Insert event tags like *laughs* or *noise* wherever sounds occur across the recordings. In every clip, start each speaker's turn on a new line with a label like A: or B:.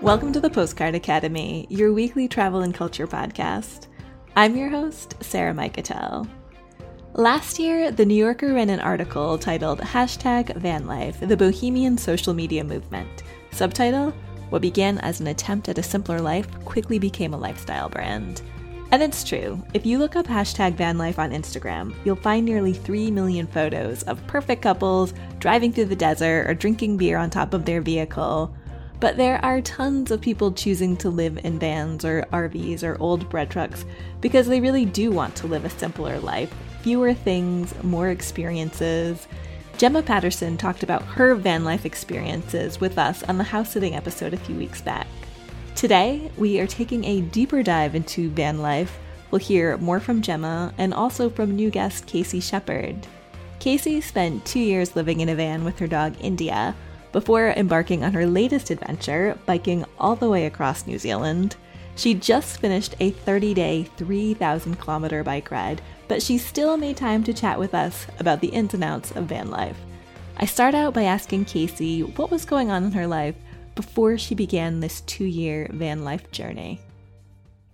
A: Welcome to the Postcard Academy, your weekly travel and culture podcast. I'm your host, Sarah Miketel. Last year, The New Yorker ran an article titled Hashtag Vanlife, the Bohemian Social Media Movement. Subtitle What began as an attempt at a simpler life quickly became a lifestyle brand. And it's true. If you look up hashtag vanlife on Instagram, you'll find nearly 3 million photos of perfect couples driving through the desert or drinking beer on top of their vehicle. But there are tons of people choosing to live in vans or RVs or old bread trucks because they really do want to live a simpler life. Fewer things, more experiences. Gemma Patterson talked about her van life experiences with us on the house sitting episode a few weeks back. Today, we are taking a deeper dive into van life. We'll hear more from Gemma and also from new guest Casey Shepard. Casey spent two years living in a van with her dog India before embarking on her latest adventure, biking all the way across New Zealand. She just finished a 30 day, 3,000 kilometer bike ride, but she still made time to chat with us about the ins and outs of van life. I start out by asking Casey what was going on in her life before she began this two year van life journey?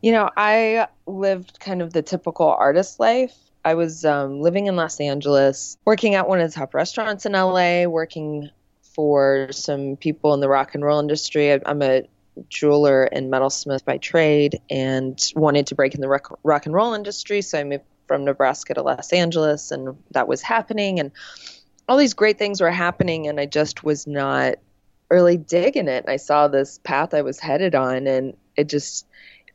B: You know, I lived kind of the typical artist life. I was um, living in Los Angeles, working at one of the top restaurants in LA, working for some people in the rock and roll industry. I'm a jeweler and metalsmith by trade and wanted to break in the rock, rock and roll industry. So I moved from Nebraska to Los Angeles, and that was happening. And all these great things were happening, and I just was not really digging it. I saw this path I was headed on, and it just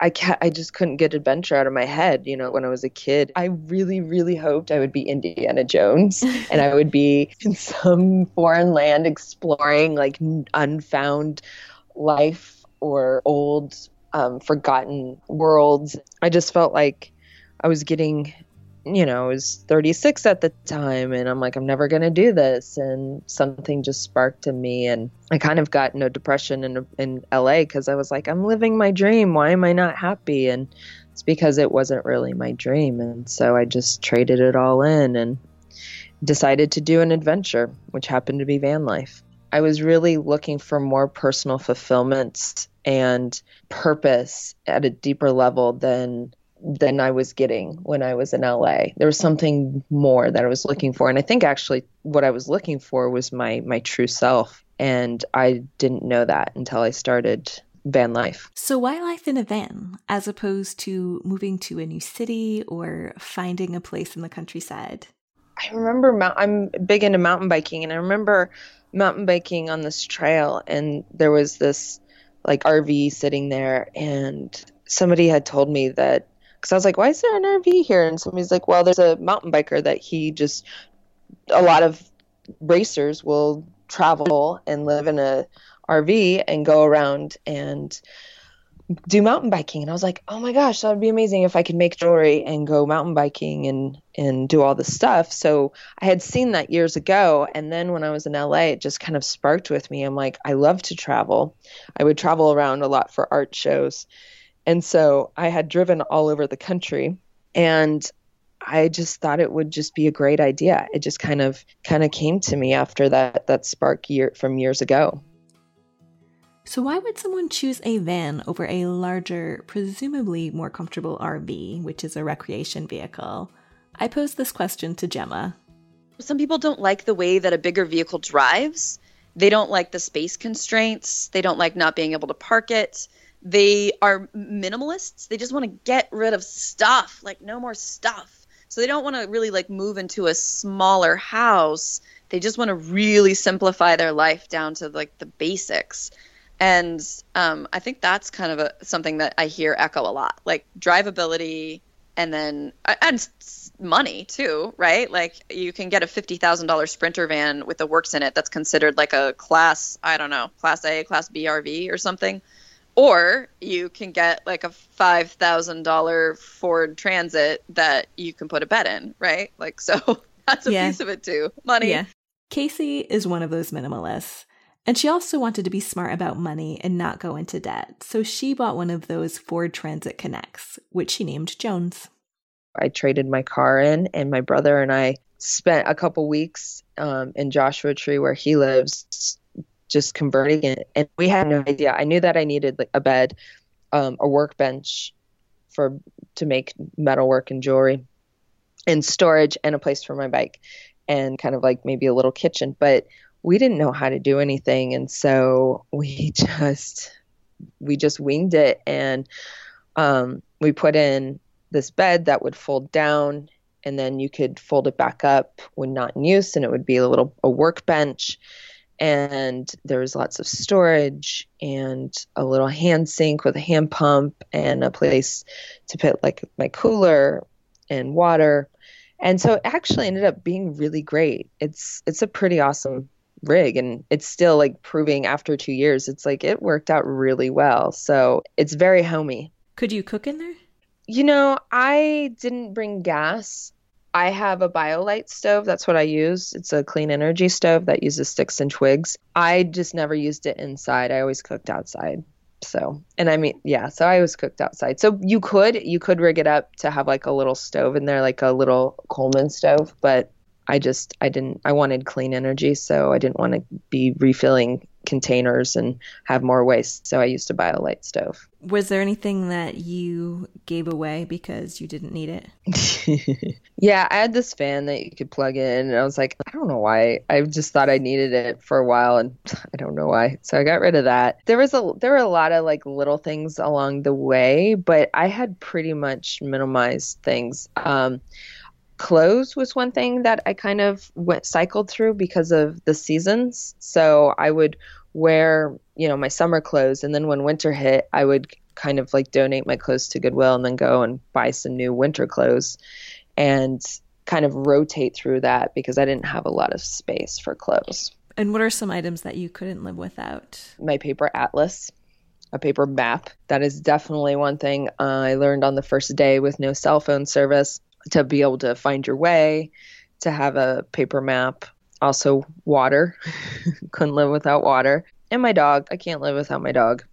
B: I can't, I just couldn't get adventure out of my head. You know, when I was a kid, I really, really hoped I would be Indiana Jones *laughs* and I would be in some foreign land exploring like unfound life or old, um, forgotten worlds. I just felt like I was getting you know, I was 36 at the time and I'm like, I'm never going to do this. And something just sparked in me. And I kind of got no depression in, in LA because I was like, I'm living my dream. Why am I not happy? And it's because it wasn't really my dream. And so I just traded it all in and decided to do an adventure, which happened to be van life. I was really looking for more personal fulfillment and purpose at a deeper level than than I was getting when I was in LA. There was something more that I was looking for, and I think actually what I was looking for was my my true self, and I didn't know that until I started van life.
A: So why life in a van as opposed to moving to a new city or finding a place in the countryside?
B: I remember I'm big into mountain biking, and I remember mountain biking on this trail, and there was this like RV sitting there, and somebody had told me that because I was like, why is there an RV here? And somebody's like, well, there's a mountain biker that he just, a lot of racers will travel and live in a RV and go around and do mountain biking. And I was like, oh my gosh, that would be amazing if I could make jewelry and go mountain biking and, and do all this stuff. So I had seen that years ago. And then when I was in LA, it just kind of sparked with me. I'm like, I love to travel. I would travel around a lot for art shows and so I had driven all over the country and I just thought it would just be a great idea. It just kind of kind of came to me after that that spark year from years ago.
A: So why would someone choose a van over a larger, presumably more comfortable RV, which is a recreation vehicle? I posed this question to Gemma.
C: Some people don't like the way that a bigger vehicle drives. They don't like the space constraints. They don't like not being able to park it they are minimalists. They just want to get rid of stuff, like no more stuff. So they don't want to really like move into a smaller house. They just want to really simplify their life down to like the basics. And um, I think that's kind of a, something that I hear echo a lot, like drivability, and then and money too, right? Like you can get a fifty thousand dollar Sprinter van with the works in it that's considered like a class, I don't know, class A, class B RV or something or you can get like a five thousand dollar Ford Transit that you can put a bed in, right? Like so *laughs* that's a yeah. piece of it too. Money. Yeah.
A: Casey is one of those minimalists. And she also wanted to be smart about money and not go into debt. So she bought one of those Ford Transit Connects, which she named Jones.
B: I traded my car in, and my brother and I spent a couple weeks um, in Joshua Tree, where he lives, just converting it. And we had no idea. I knew that I needed like a bed, um, a workbench for to make metalwork and jewelry, and storage and a place for my bike, and kind of like maybe a little kitchen. But we didn't know how to do anything, and so we *laughs* just we just winged it, and um, we put in this bed that would fold down and then you could fold it back up when not in use and it would be a little a workbench and there was lots of storage and a little hand sink with a hand pump and a place to put like my cooler and water. And so it actually ended up being really great. It's it's a pretty awesome rig and it's still like proving after two years it's like it worked out really well. So it's very homey.
A: Could you cook in there?
B: You know, I didn't bring gas. I have a BioLite stove. That's what I use. It's a clean energy stove that uses sticks and twigs. I just never used it inside. I always cooked outside. So, and I mean, yeah, so I always cooked outside. So you could, you could rig it up to have like a little stove in there, like a little Coleman stove, but I just, I didn't, I wanted clean energy. So I didn't want to be refilling containers and have more waste. So I used to BioLite stove.
A: Was there anything that you gave away because you didn't need
B: it? *laughs* yeah, I had this fan that you could plug in, and I was like, I don't know why. I just thought I needed it for a while, and *laughs* I don't know why. So I got rid of that. There was a there were a lot of like little things along the way, but I had pretty much minimized things. Um, clothes was one thing that I kind of went cycled through because of the seasons. So I would wear, you know, my summer clothes and then when winter hit, I would kind of like donate my clothes to Goodwill and then go and buy some new winter clothes and kind of rotate through that because I didn't have a lot of space for clothes.
A: And what are some items that you couldn't live without?
B: My paper atlas, a paper map. That is definitely one thing uh, I learned on the first day with no cell phone service to be able to find your way, to have a paper map. Also, water. *laughs* Couldn't live without water. And my dog. I can't live without my dog.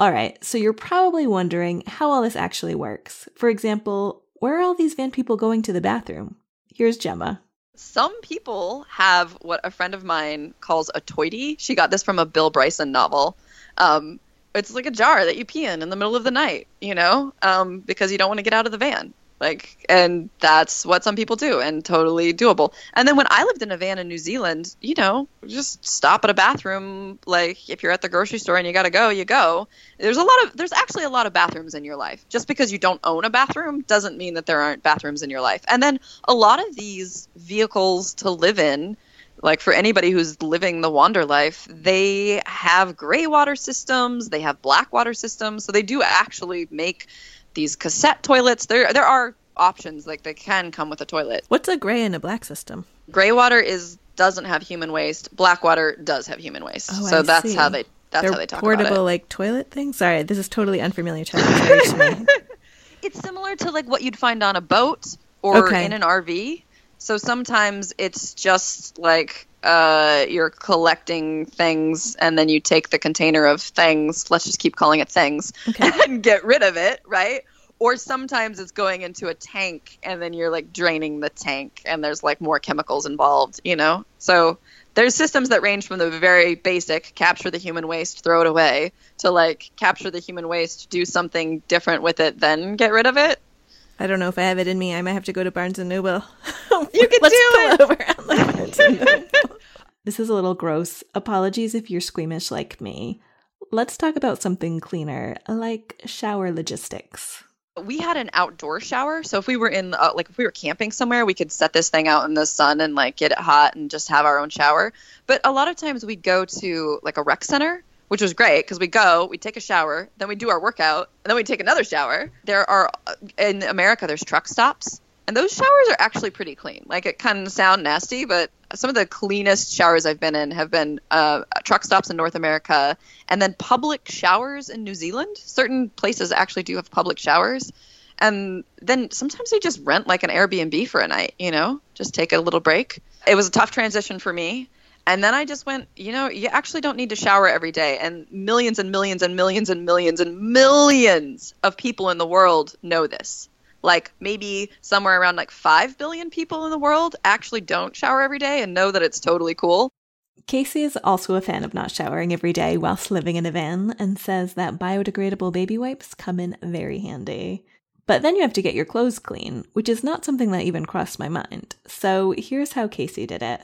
A: All right, so you're probably wondering how all this actually works. For example, where are all these van people going to the bathroom? Here's Gemma.
C: Some people have what a friend of mine calls a toity. She got this from a Bill Bryson novel. Um, it's like a jar that you pee in in the middle of the night, you know, um, because you don't want to get out of the van. Like, and that's what some people do, and totally doable. And then when I lived in a van in New Zealand, you know, just stop at a bathroom. Like, if you're at the grocery store and you gotta go, you go. There's a lot of, there's actually a lot of bathrooms in your life. Just because you don't own a bathroom doesn't mean that there aren't bathrooms in your life. And then a lot of these vehicles to live in, like for anybody who's living the wander life, they have gray water systems, they have black water systems, so they do actually make these cassette toilets. There there are options like they can come with a toilet.
A: What's a gray and a black system?
C: Gray water is doesn't have human waste. Black water does have human waste. Oh, so I that's see. how they that's
A: They're
C: how they talk
A: portable,
C: about it.
A: Portable like toilet things. Sorry, this is totally unfamiliar territory to me. *laughs*
C: It's similar to like what you'd find on a boat or okay. in an RV. So sometimes it's just like uh, you're collecting things and then you take the container of things, let's just keep calling it things, okay. *laughs* and get rid of it, right? Or sometimes it's going into a tank and then you're like draining the tank and there's like more chemicals involved, you know? So there's systems that range from the very basic capture the human waste, throw it away, to like capture the human waste, do something different with it, then get rid of it.
A: I don't know if I have it in me. I might have to go to Barnes and Noble. *laughs*
C: you can do it. Let's do it. *laughs*
A: this is a little gross. Apologies if you're squeamish like me. Let's talk about something cleaner, like shower logistics.
C: We had an outdoor shower, so if we were in uh, like if we were camping somewhere, we could set this thing out in the sun and like get it hot and just have our own shower. But a lot of times we'd go to like a rec center which was great because we go, we take a shower, then we do our workout, and then we take another shower. There are in America, there's truck stops, and those showers are actually pretty clean. Like it kind of sound nasty, but some of the cleanest showers I've been in have been uh, truck stops in North America, and then public showers in New Zealand. Certain places actually do have public showers. And then sometimes they just rent like an Airbnb for a night, you know, just take a little break. It was a tough transition for me and then I just went, you know, you actually don't need to shower every day. And millions and millions and millions and millions and millions of people in the world know this. Like maybe somewhere around like 5 billion people in the world actually don't shower every day and know that it's totally cool.
A: Casey is also a fan of not showering every day whilst living in a van and says that biodegradable baby wipes come in very handy. But then you have to get your clothes clean, which is not something that even crossed my mind. So here's how Casey did it.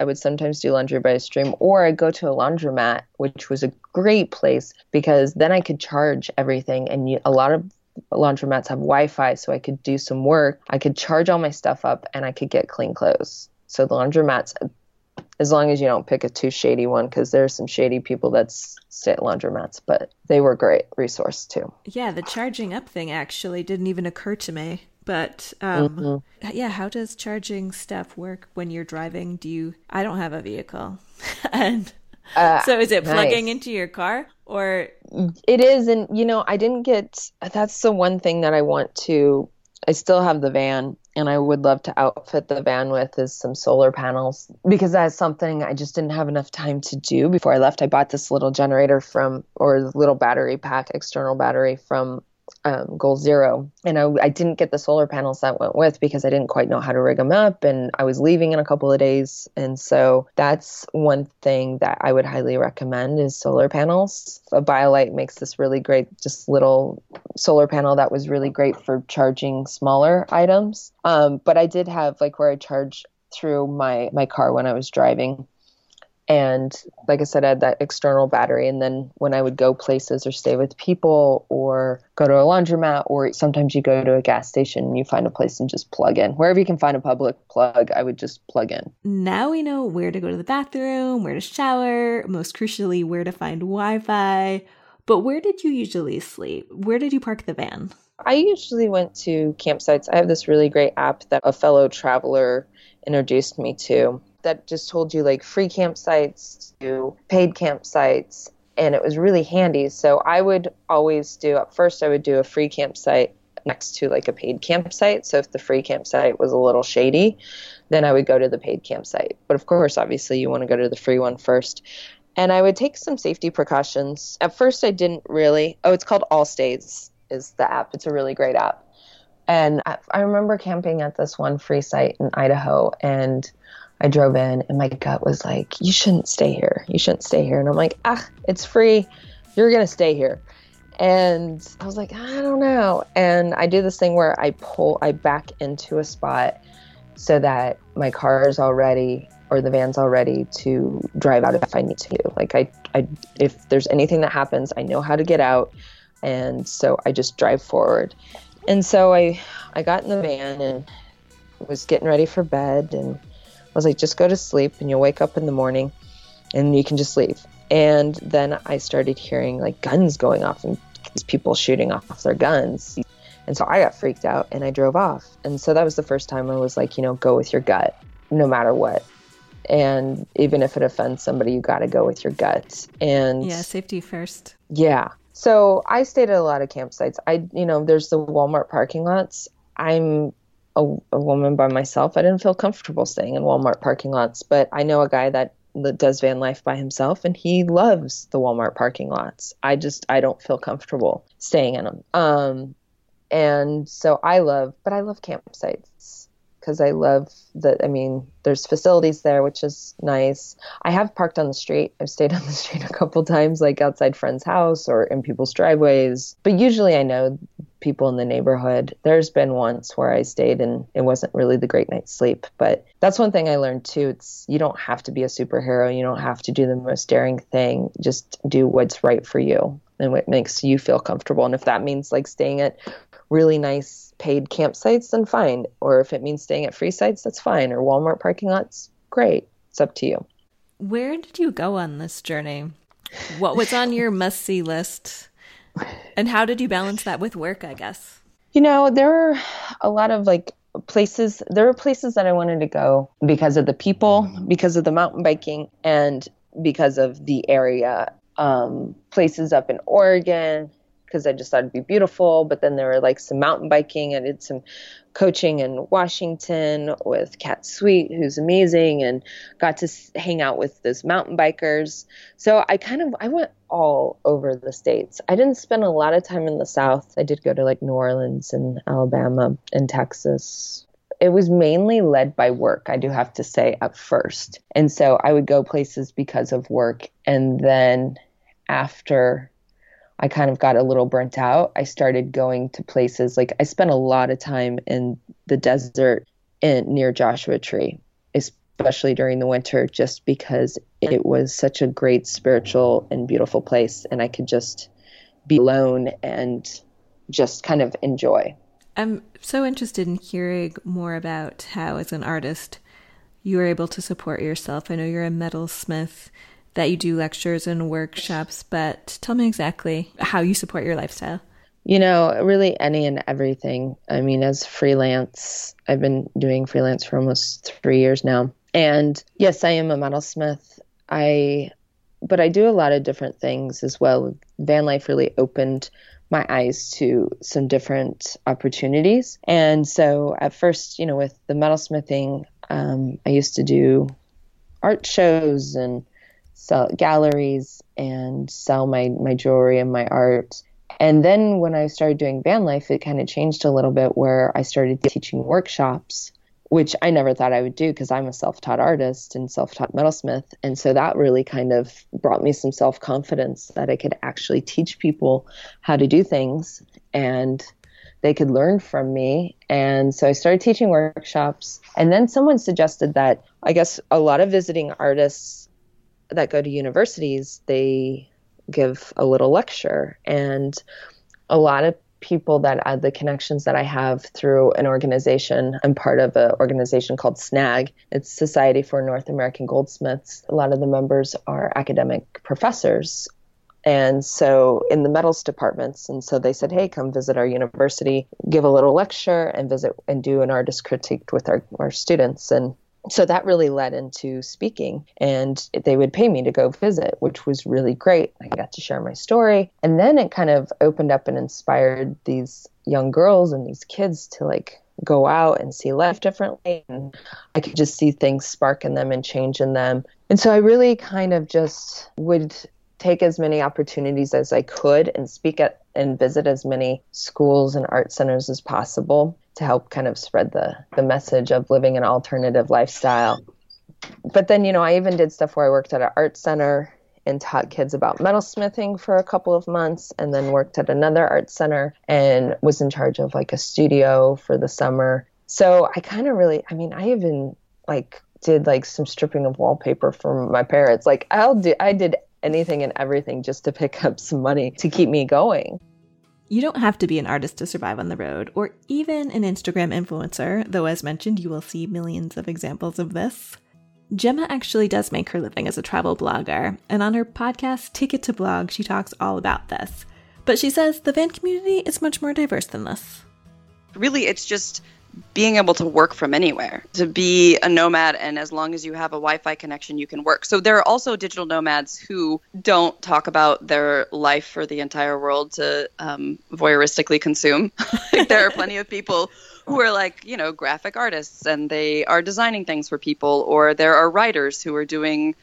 B: I would sometimes do laundry by a stream, or I'd go to a laundromat, which was a great place because then I could charge everything. And a lot of laundromats have Wi Fi, so I could do some work. I could charge all my stuff up and I could get clean clothes. So the laundromats as long as you don't pick a too shady one because there's some shady people that stay at laundromats but they were great resource too
A: yeah the charging up thing actually didn't even occur to me but um, mm-hmm. yeah how does charging stuff work when you're driving do you i don't have a vehicle *laughs* and uh, so is it plugging into your car or
B: it is and you know i didn't get that's the one thing that i want to i still have the van and I would love to outfit the van with is some solar panels because that's something I just didn't have enough time to do before I left. I bought this little generator from or the little battery pack, external battery from um, Goal Zero, and I, I didn't get the solar panels that went with because I didn't quite know how to rig them up, and I was leaving in a couple of days, and so that's one thing that I would highly recommend is solar panels. A BioLite makes this really great, just little solar panel that was really great for charging smaller items. Um, but I did have like where I charge through my my car when I was driving and like I said, I had that external battery. And then when I would go places or stay with people or go to a laundromat, or sometimes you go to a gas station and you find a place and just plug in. Wherever you can find a public plug, I would just plug in.
A: Now we know where to go to the bathroom, where to shower, most crucially, where to find Wi Fi. But where did you usually sleep? Where did you park the van?
B: I usually went to campsites. I have this really great app that a fellow traveler introduced me to that just told you like free campsites to paid campsites and it was really handy. So i would always do at first i would do a free campsite next to like a paid campsite so if the free campsite was a little shady then i would go to the paid campsite but of course obviously you want to go to the free one first. And i would take some safety precautions. At first i didn't really. Oh it's called Allstays is the app. It's a really great app. And I, I remember camping at this one free site in idaho and I drove in and my gut was like, you shouldn't stay here. You shouldn't stay here. And I'm like, ah, it's free. You're going to stay here. And I was like, I don't know. And I do this thing where I pull, I back into a spot so that my car is all ready or the van's all ready to drive out if I need to. Like I, I, if there's anything that happens, I know how to get out. And so I just drive forward. And so I, I got in the van and was getting ready for bed and was like, just go to sleep and you'll wake up in the morning and you can just leave. And then I started hearing like guns going off and these people shooting off their guns. And so I got freaked out and I drove off. And so that was the first time I was like, you know, go with your gut no matter what. And even if it offends somebody, you got to go with your gut. And
A: yeah, safety first.
B: Yeah. So I stayed at a lot of campsites. I, you know, there's the Walmart parking lots. I'm a, a woman by myself, I didn't feel comfortable staying in Walmart parking lots. But I know a guy that does van life by himself and he loves the Walmart parking lots. I just I don't feel comfortable staying in them. Um and so I love but I love campsites because I love that I mean there's facilities there which is nice. I have parked on the street. I've stayed on the *laughs* street a couple times like outside friends' house or in people's driveways. But usually I know people in the neighborhood. There's been once where I stayed and it wasn't really the great night's sleep, but that's one thing I learned too. It's you don't have to be a superhero. You don't have to do the most daring thing. Just do what's right for you and what makes you feel comfortable. And if that means like staying at really nice paid campsites, then fine. Or if it means staying at free sites, that's fine. Or Walmart parking lots, great. It's up to you.
A: Where did you go on this journey? What was on your must see list? And how did you balance that with work, I guess?
B: You know, there are a lot of like places, there were places that I wanted to go because of the people, because of the mountain biking, and because of the area. Um, places up in Oregon, because I just thought it'd be beautiful. But then there were like some mountain biking. I did some coaching in Washington with Kat Sweet, who's amazing, and got to hang out with those mountain bikers. So I kind of I went all over the states. I didn't spend a lot of time in the South. I did go to like New Orleans and Alabama and Texas. it was mainly led by work, I do have to say at first. And so I would go places because of work. And then after I kind of got a little burnt out, I started going to places like I spent a lot of time in the desert in, near Joshua Tree, especially during the winter, just because it was such a great spiritual and beautiful place. And I could just be alone and just kind of enjoy.
A: I'm so interested in hearing more about how, as an artist, you were able to support yourself. I know you're a metalsmith, that you do lectures and workshops, but tell me exactly how you support your lifestyle.
B: You know, really any and everything. I mean, as freelance, I've been doing freelance for almost three years now. And yes, I am a metalsmith. I, but I do a lot of different things as well. Van life really opened my eyes to some different opportunities. And so at first, you know, with the metalsmithing, um, I used to do art shows and sell galleries and sell my, my jewelry and my art. And then when I started doing van life, it kind of changed a little bit where I started teaching workshops which I never thought I would do because I'm a self taught artist and self taught metalsmith. And so that really kind of brought me some self confidence that I could actually teach people how to do things and they could learn from me. And so I started teaching workshops. And then someone suggested that I guess a lot of visiting artists that go to universities, they give a little lecture. And a lot of people that add the connections that I have through an organization. I'm part of an organization called SNAG. It's Society for North American Goldsmiths. A lot of the members are academic professors. And so in the metals departments, and so they said, hey, come visit our university, give a little lecture, and visit and do an artist critique with our, our students. And so that really led into speaking and they would pay me to go visit which was really great. I got to share my story. And then it kind of opened up and inspired these young girls and these kids to like go out and see life differently. And i could just see things spark in them and change in them. And so i really kind of just would take as many opportunities as i could and speak at and visit as many schools and art centers as possible to help kind of spread the the message of living an alternative lifestyle. But then, you know, I even did stuff where I worked at an art center and taught kids about metalsmithing for a couple of months and then worked at another art center and was in charge of like a studio for the summer. So I kind of really, I mean, I even like did like some stripping of wallpaper for my parents. Like I'll do, I did anything and everything just to pick up some money to keep me going.
A: You don't have to be an artist to survive on the road, or even an Instagram influencer, though, as mentioned, you will see millions of examples of this. Gemma actually does make her living as a travel blogger, and on her podcast, Ticket to Blog, she talks all about this. But she says the van community is much more diverse than this.
C: Really, it's just being able to work from anywhere, to be a nomad, and as long as you have a Wi Fi connection, you can work. So there are also digital nomads who don't talk about their life for the entire world to um, voyeuristically consume. *laughs* there are plenty of people who are like, you know, graphic artists and they are designing things for people, or there are writers who are doing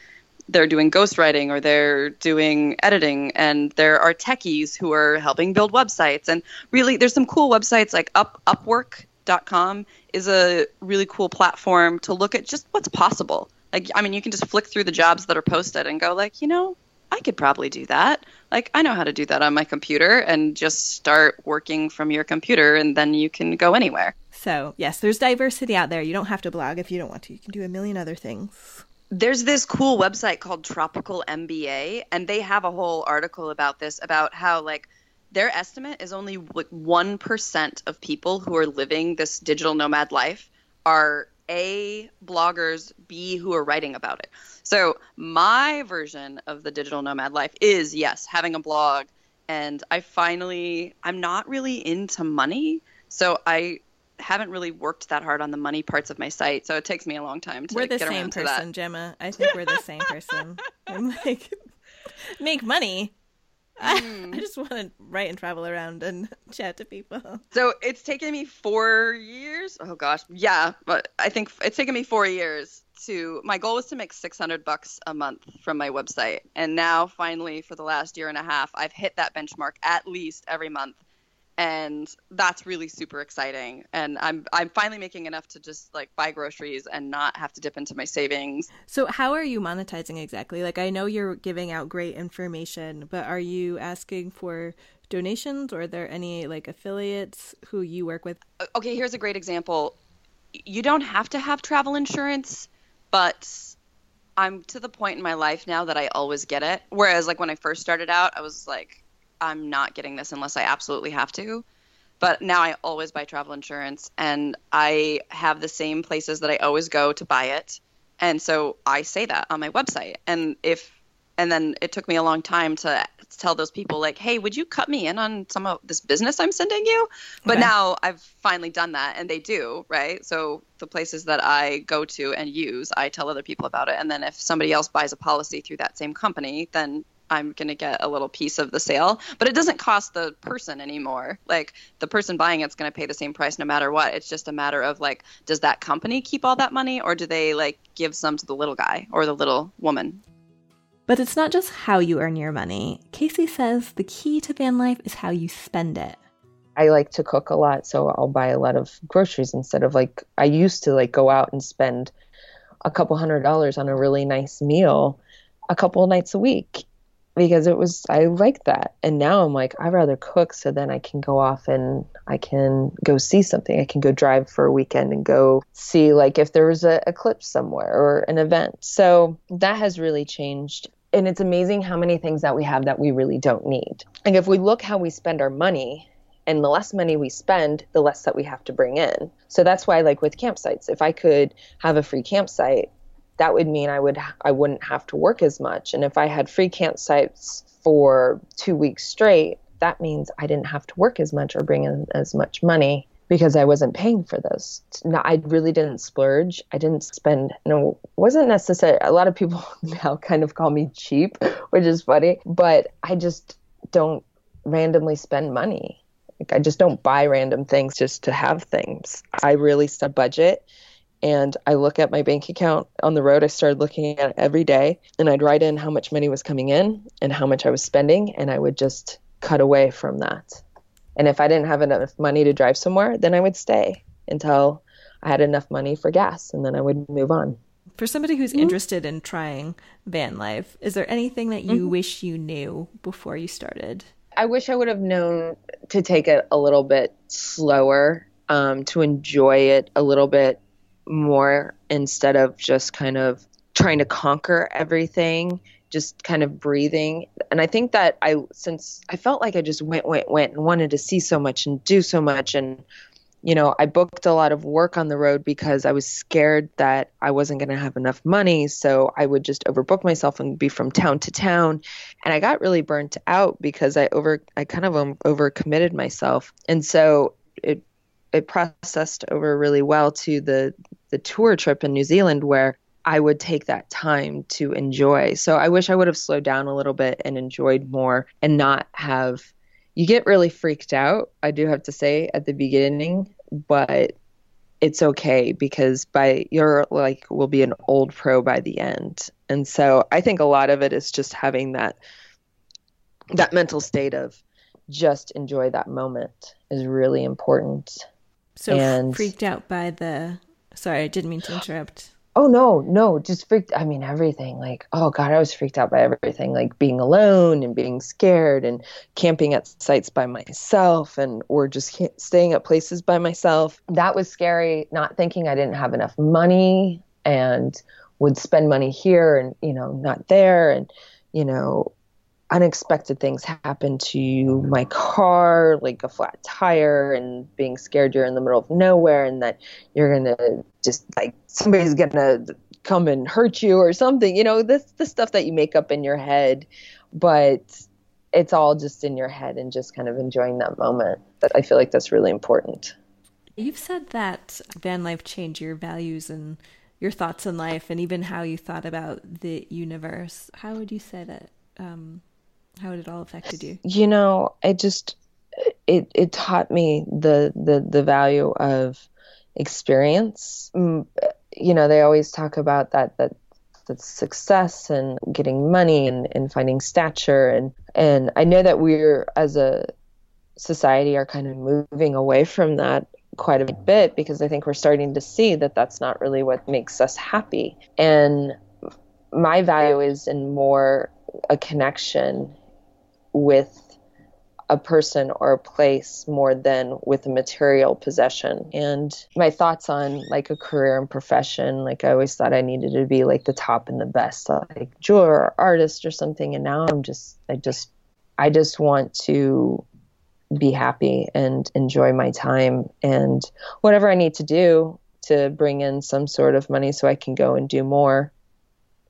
C: they're doing ghostwriting or they're doing editing and there are techies who are helping build websites and really there's some cool websites like up upwork com is a really cool platform to look at just what's possible. Like, I mean, you can just flick through the jobs that are posted and go, like, you know, I could probably do that. Like, I know how to do that on my computer and just start working from your computer, and then you can go anywhere.
A: So, yes, there's diversity out there. You don't have to blog if you don't want to, you can do a million other things.
C: There's this cool website called Tropical MBA, and they have a whole article about this about how, like, their estimate is only like 1% of people who are living this digital nomad life are a bloggers b who are writing about it. So my version of the digital nomad life is yes having a blog and i finally i'm not really into money so i haven't really worked that hard on the money parts of my site so it takes me a long time to
A: we're the
C: get
A: same
C: around
A: person
C: to that.
A: gemma. I think we're the same person. I'm like *laughs* make money Mm. *laughs* I just want to write and travel around and *laughs* chat to people.
C: So it's taken me four years. Oh gosh, yeah, but I think it's taken me four years to. My goal was to make six hundred bucks a month from my website, and now finally, for the last year and a half, I've hit that benchmark at least every month. And that's really super exciting. And i'm i'm finally making enough to just like buy groceries and not have to dip into my savings.
A: So how are you monetizing exactly? Like i know you're giving out great information but are you asking for donations? Or are there any like affiliates who you work with?
C: Okay here's a great example. You don't have to have travel insurance but i'm to the point in my life now that i always get it. Whereas like when i first started out i was like I'm not getting this unless I absolutely have to. But now I always buy travel insurance and I have the same places that I always go to buy it. And so I say that on my website. And if and then it took me a long time to tell those people like hey would you cut me in on some of this business i'm sending you but okay. now i've finally done that and they do right so the places that i go to and use i tell other people about it and then if somebody else buys a policy through that same company then I'm going to get a little piece of the sale, but it doesn't cost the person anymore. Like the person buying it's going to pay the same price no matter what. It's just a matter of like, does that company keep all that money or do they like give some to the little guy or the little woman?
A: But it's not just how you earn your money. Casey says the key to van life is how you spend it.
B: I like to cook a lot, so I'll buy a lot of groceries instead of like I used to like go out and spend a couple hundred dollars on a really nice meal a couple nights a week because it was I like that. And now I'm like I'd rather cook so then I can go off and I can go see something. I can go drive for a weekend and go see like if there was a eclipse somewhere or an event. So that has really changed. And it's amazing how many things that we have that we really don't need. Like if we look how we spend our money, and the less money we spend, the less that we have to bring in. So that's why like with campsites, if I could have a free campsite, that would mean I would I wouldn't have to work as much. And if I had free campsites for two weeks straight, that means I didn't have to work as much or bring in as much money because I wasn't paying for this. No, I really didn't splurge. I didn't spend. No, wasn't necessary. A lot of people *laughs* now kind of call me cheap, which is funny. But I just don't randomly spend money. Like I just don't buy random things just to have things. I really set budget and I look at my bank account on the road. I started looking at it every day and I'd write in how much money was coming in and how much I was spending, and I would just cut away from that. And if I didn't have enough money to drive somewhere, then I would stay until I had enough money for gas and then I would move on.
A: For somebody who's mm-hmm. interested in trying van life, is there anything that you mm-hmm. wish you knew before you started?
B: I wish I would have known to take it a little bit slower, um, to enjoy it a little bit more instead of just kind of trying to conquer everything just kind of breathing. And i think that i since i felt like i just went went went and wanted to see so much and do so much. And you know i booked a lot of work on the road because i was scared that i wasn't going to have enough money. So i would just overbook myself and be from town to town. And i got really burnt out because i over i kind of um, overcommitted myself. And so it it processed over really well to the the tour trip in New Zealand where I would take that time to enjoy. So I wish I would have slowed down a little bit and enjoyed more and not have you get really freaked out, I do have to say at the beginning, but it's okay because by you're like will be an old pro by the end. And so I think a lot of it is just having that that mental state of just enjoy that moment is really important.
A: So and, freaked out by the. Sorry, I didn't mean to interrupt.
B: Oh no, no, just freaked. I mean, everything. Like, oh god, I was freaked out by everything. Like being alone and being scared and camping at sites by myself and or just staying at places by myself. That was scary. Not thinking I didn't have enough money and would spend money here and you know not there and you know unexpected things happen to my car, like a flat tire, and being scared you're in the middle of nowhere and that you're gonna just like somebody's gonna come and hurt you or something. You know, this the stuff that you make up in your head, but it's all just in your head and just kind of enjoying that moment. But I feel like that's really important.
A: You've said that van life changed your values and your thoughts in life and even how you thought about the universe. How would you say that um, how it all affected you?
B: You know, it just it it taught me the the the value of experience. Mm, you know, they always talk about that that that success and getting money and, and finding stature and and I know that we're as a society are kind of moving away from that quite a bit because I think we're starting to see that that's not really what makes us happy. And my value is in more a connection with a person or a place more than with a material possession. And my thoughts on like a career and profession, like I always thought I needed to be like the top and the best, like jeweler or artist or something. And now I'm just, I just, I just want to be happy and enjoy my time and whatever I need to do to bring in some sort of money so I can go and do more,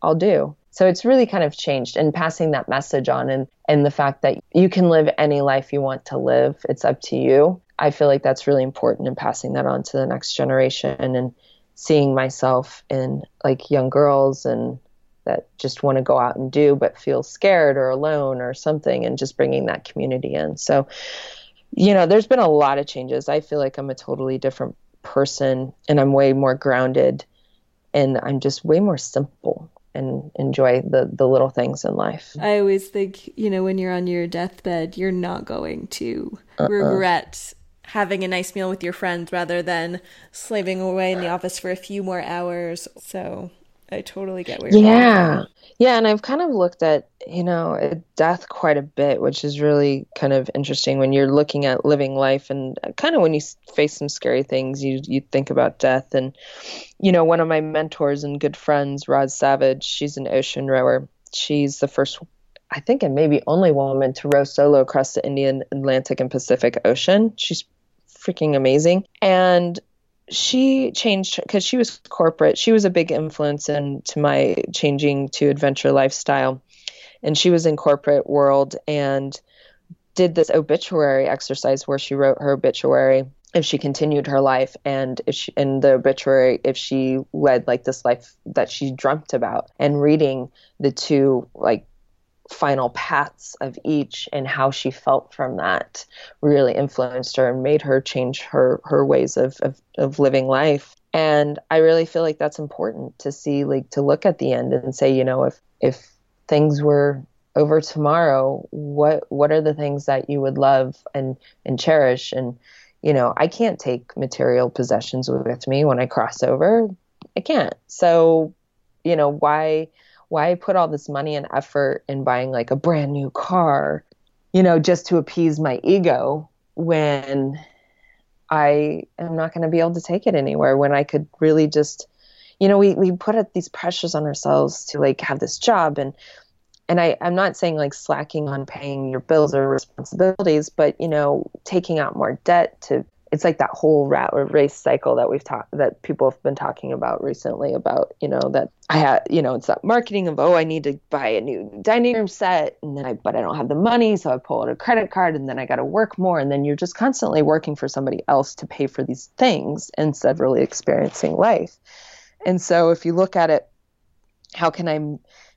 B: I'll do. So it's really kind of changed and passing that message on and, and the fact that you can live any life you want to live. It's up to you. I feel like that's really important in passing that on to the next generation and seeing myself in like young girls and that just want to go out and do but feel scared or alone or something and just bringing that community in. So, you know, there's been a lot of changes. I feel like I'm a totally different person and I'm way more grounded and I'm just way more simple and enjoy the the little things in life.
A: I always think, you know, when you're on your deathbed, you're not going to uh-uh. regret having a nice meal with your friends rather than slaving away in the office for a few more hours. So I totally get where
B: yeah. Yeah, and I've kind of looked at, you know, death quite a bit, which is really kind of interesting when you're looking at living life and kind of when you face some scary things, you you think about death and you know, one of my mentors and good friends, Roz Savage, she's an ocean rower. She's the first I think and maybe only woman to row solo across the Indian, Atlantic and Pacific Ocean. She's freaking amazing. And she changed because she was corporate. She was a big influence into my changing to adventure lifestyle. And she was in corporate world and did this obituary exercise where she wrote her obituary if she continued her life and if she in the obituary if she led like this life that she dreamt about and reading the two like final paths of each and how she felt from that really influenced her and made her change her her ways of, of, of living life. And i really feel like that's important to see like to look at the end and say you know if if things were over tomorrow what what are the things that you would love and and cherish? And you know i can't take material possessions with me when i cross over. I can't. So you know why why I put all this money and effort in buying like a brand new car, you know, just to appease my ego when I am not going to be able to take it anywhere when I could really just you know, we, we put these pressures on ourselves to like have this job. And and I, I'm not saying like slacking on paying your bills or responsibilities, but you know, taking out more debt to it's like that whole rat or race cycle that we've talked that people have been talking about recently about you know that I had you know it's that marketing of oh I need to buy a new dining room set and then I but I don't have the money so I pull out a credit card and then I got to work more. And then you're just constantly working for somebody else to pay for these things instead of really experiencing life. And so if you look at it how can I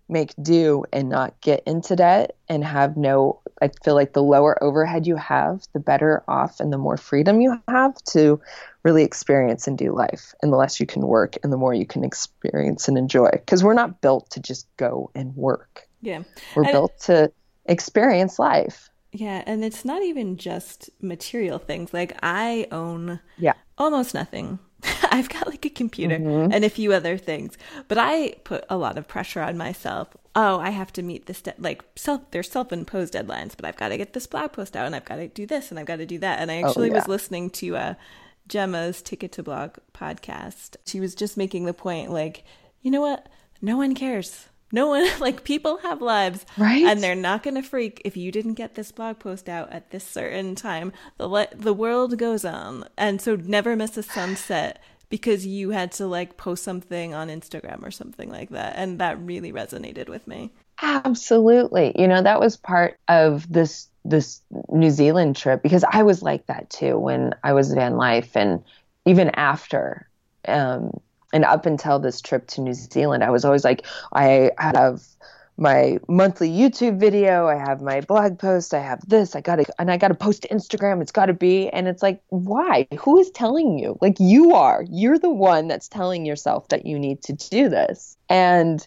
B: make do and not get into debt and have no I feel like the lower overhead you have, the better off and the more freedom you have to really experience and do life. And the less you can work and the more you can experience and enjoy. Because we're not built to just go and work.
A: Yeah.
B: We're and built to experience life.
A: Yeah, and it's not even just material things. Like I own
B: yeah.
A: almost nothing. I've got like a computer mm-hmm. and a few other things, but I put a lot of pressure on myself. Oh, I have to meet this de- like self. They're self-imposed deadlines, but I've got to get this blog post out, and I've got to do this, and I've got to do that. And I oh, actually oh, yeah. was listening to uh, Gemma's Ticket to Blog podcast. She was just making the point, like, you know what? No one cares no one *laughs* like people have lives
B: right
A: and they're not going to freak if you didn't get this blog post out at this certain time the le- the world goes on and so never miss a sunset because you had to like post something on Instagram or something like that and that really resonated with me.
B: Absolutely. You know that was part of this this New Zealand trip because I was like that too when I was van life and even after um and up until this trip to New Zealand, I was always like, I have my monthly YouTube video, I have my blog post, I have this, I gotta, and I gotta post to Instagram. It's gotta be, and it's like, why? Who is telling you? Like, you are. You're the one that's telling yourself that you need to do this. And,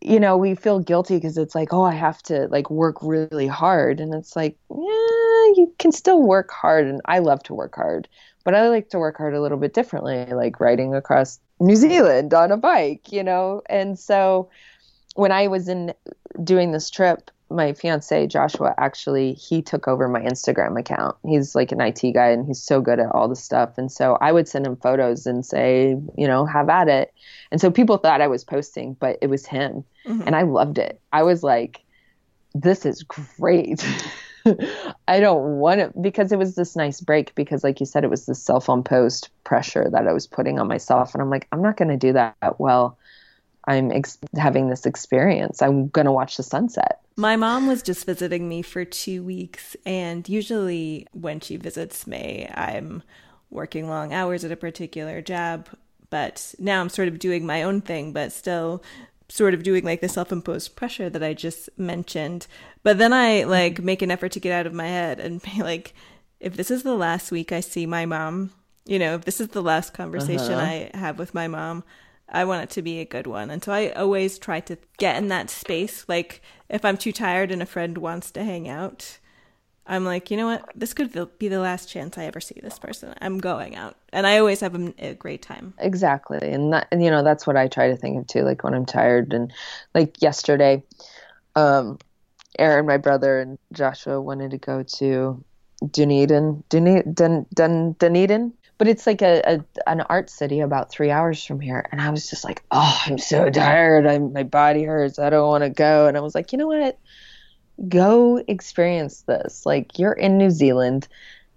B: you know, we feel guilty because it's like, oh, I have to like work really hard. And it's like, yeah, you can still work hard and I love to work hard, but I like to work hard a little bit differently, like riding across New Zealand on a bike, you know? And so when I was in doing this trip, my fiance Joshua actually he took over my Instagram account. He's like an IT guy and he's so good at all the stuff. And so I would send him photos and say, you know, have at it. And so people thought I was posting, but it was him. Mm-hmm. And I loved it. I was like, this is great. *laughs* I don't want it because it was this nice break because like you said it was the self-imposed pressure that I was putting on myself and I'm like I'm not going to do that well I'm ex- having this experience. I'm going to watch the sunset.
A: My mom was just visiting me for two weeks, and usually when she visits me, I'm working long hours at a particular job. But now I'm sort of doing my own thing, but still sort of doing like the self-imposed pressure that I just mentioned. But then I like make an effort to get out of my head and be like, if this is the last week I see my mom, you know, if this is the last conversation uh-huh. I have with my mom, I want it to be a good one. And so I always try to get in that space. Like if I'm too tired and a friend wants to hang out, I'm like, you know what? This could be the last chance I ever see this person. I'm going out. And I always have a, great time.
B: Exactly. And that, and you know, that's what I try to think of too. Like when I'm tired and like yesterday, um, Aaron, my brother and Joshua wanted to go to Dunedin, Dunedin, Dun, Dunedin, but it's like a, a, an art city about three hours from here. And i was just like oh i'm so tired. I'm, my body hurts. I don't want to go. And i was like you know what? Go experience this. Like you're in new zealand.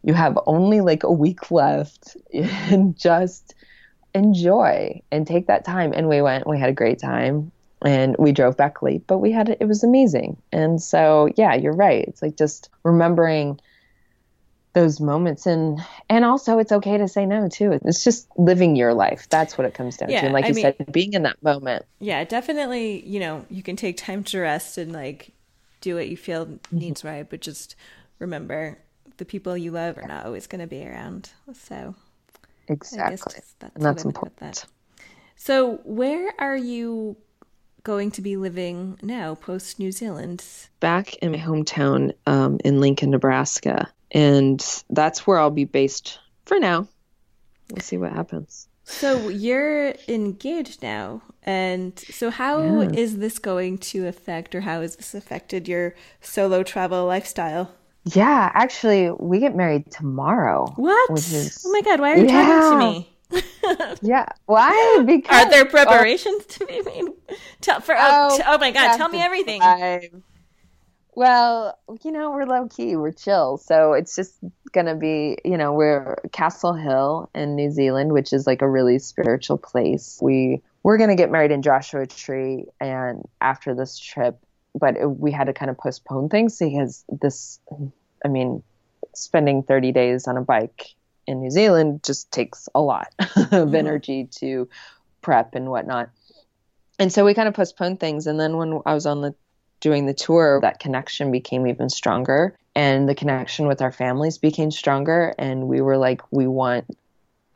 B: You have only like a week left. *laughs* And just enjoy and take that time. And we went we had a great time and we drove back late but we had it was amazing. And so yeah you're right. It's like just remembering those moments. And and also it's okay to say no too. It's just living your life. That's what it comes down yeah, to and like I you mean, said being in that moment.
A: Yeah definitely you know you can take time to rest and like do what you feel mm-hmm. needs right but just remember the people you love are not always going to be around. So
B: exactly. that's, and that's important that.
A: so where are you going to be living now post new zealand?
B: Back in my hometown um, in lincoln nebraska and that's where I'll be based for now. We'll see what happens.
A: So you're engaged now, and so how yeah. is this going to affect, or how has this affected your solo travel lifestyle?
B: Yeah, actually, we get married tomorrow.
A: What? Is, oh my god! Why are you yeah. talking to me? *laughs*
B: yeah. Why? *laughs*
A: Because are there preparations to be made? Tell for oh, oh, t- oh my god! Tell me everything.
B: Well, you know, we're low key, we're chill. So it's just going to be, you know, we're Castle Hill in New Zealand, which is like a really spiritual place. We we're going to get married in Joshua Tree and after this trip, but it, we had to kind of postpone things because this I mean, spending 30 days on a bike in New Zealand just takes a lot *laughs* of mm-hmm. energy to prep and whatnot. And so we kind of postponed things. And then when I was on the doing the tour, that connection became even stronger. And the connection with our families became stronger. And we were like, we want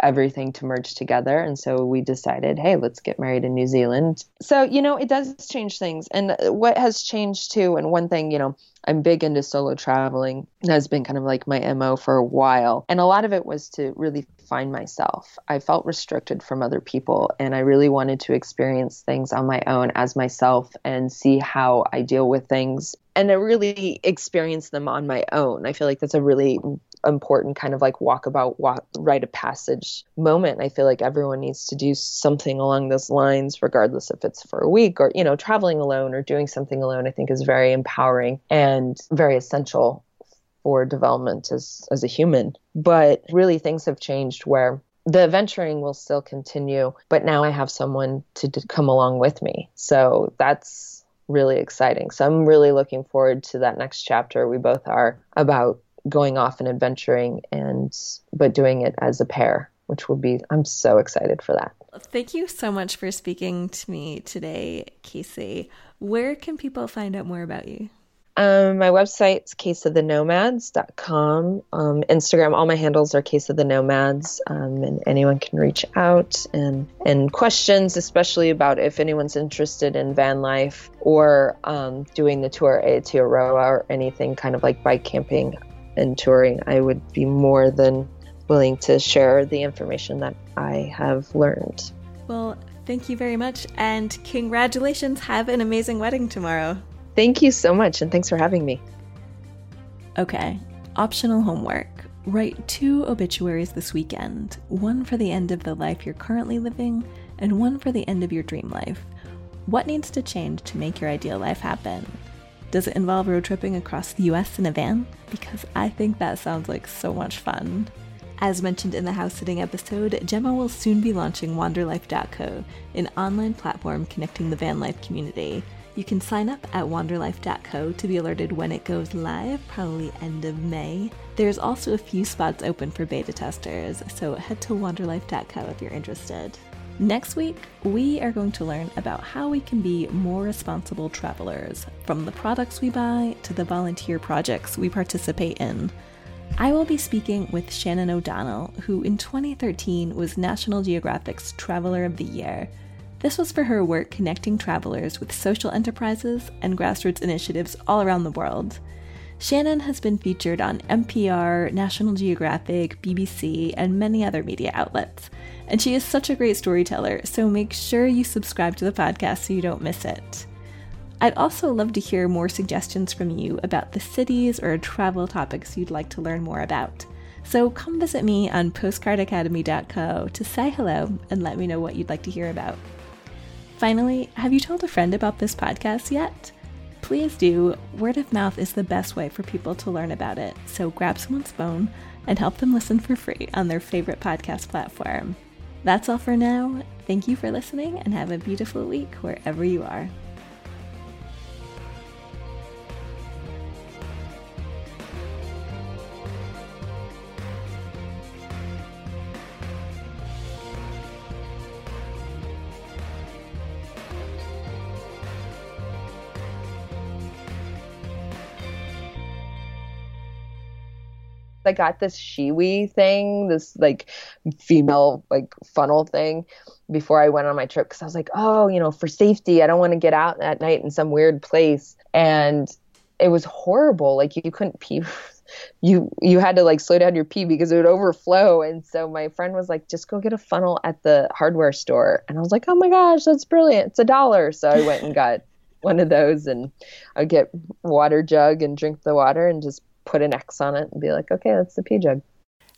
B: everything to merge together. And so we decided, hey, let's get married in New Zealand. So, you know, it does change things. And what has changed too, and one thing, you know, I'm big into solo traveling. has been kind of like my MO for a while. And a lot of it was to really find myself. I felt restricted from other people, and I really wanted to experience things on my own as myself and see how I deal with things and I really experience them on my own. I feel like that's a really important kind of like walkabout, walk, rite of passage moment. I feel like everyone needs to do something along those lines, regardless if it's for a week or, you know, traveling alone or doing something alone, I think is very empowering and very essential for development as, as a human. But really, things have changed where the adventuring will still continue, but now I have someone to, to come along with me. So that's really exciting. So I'm really looking forward to that next chapter. We both are about going off and adventuring and but doing it as a pair which will be i'm so excited for that.
A: Thank you so much for speaking to me today casey. Where can people find out more about you?
B: Um, my website's caseofthenomads.com. Um, Instagram, all my handles are Case of the Nomads, um, and anyone can reach out and and questions, especially about if anyone's interested in van life or um, doing the tour to Aotearoa or anything kind of like bike camping and touring, I would be more than willing to share the information that I have learned.
A: Well, thank you very much and congratulations. Have an amazing wedding tomorrow.
B: Thank you so much and thanks for having me.
A: Okay, optional homework. Write two obituaries this weekend one for the end of the life you're currently living, and one for the end of your dream life. What needs to change to make your ideal life happen? Does it involve road tripping across the US in a van? Because I think that sounds like so much fun. As mentioned in the house sitting episode, Gemma will soon be launching Wanderlife.co, an online platform connecting the van life community. You can sign up at wanderlife.co to be alerted when it goes live, probably end of May. There's also a few spots open for beta testers, so head to wanderlife.co if you're interested. Next week, we are going to learn about how we can be more responsible travelers, from the products we buy to the volunteer projects we participate in. I will be speaking with Shannon O'Donnell, who in 2013 was National Geographic's Traveler of the Year. This was for her work connecting travelers with social enterprises and grassroots initiatives all around the world. Shannon has been featured on NPR, National Geographic, BBC, and many other media outlets. And she is such a great storyteller, so make sure you subscribe to the podcast so you don't miss it. I'd also love to hear more suggestions from you about the cities or travel topics you'd like to learn more about. So come visit me on postcardacademy.co to say hello and let me know what you'd like to hear about. Finally, have you told a friend about this podcast yet? Please do. Word of mouth is the best way for people to learn about it, so grab someone's phone and help them listen for free on their favorite podcast platform. That's all for now. Thank you for listening and have a beautiful week wherever you are.
B: I got this Shewee thing, this like female like funnel thing before I went on my trip because I was like, oh, you know, for safety, I don't want to get out at night in some weird place. And it was horrible. Like you couldn't pee. *laughs* You you had to like slow down your pee because it would overflow. And so my friend was like, just go get a funnel at the hardware store. And I was like, oh my gosh, that's brilliant. It's a dollar. So I went and got one of those and I'd get water jug and drink the water and just put an X on it and be like, okay, that's the pee jug.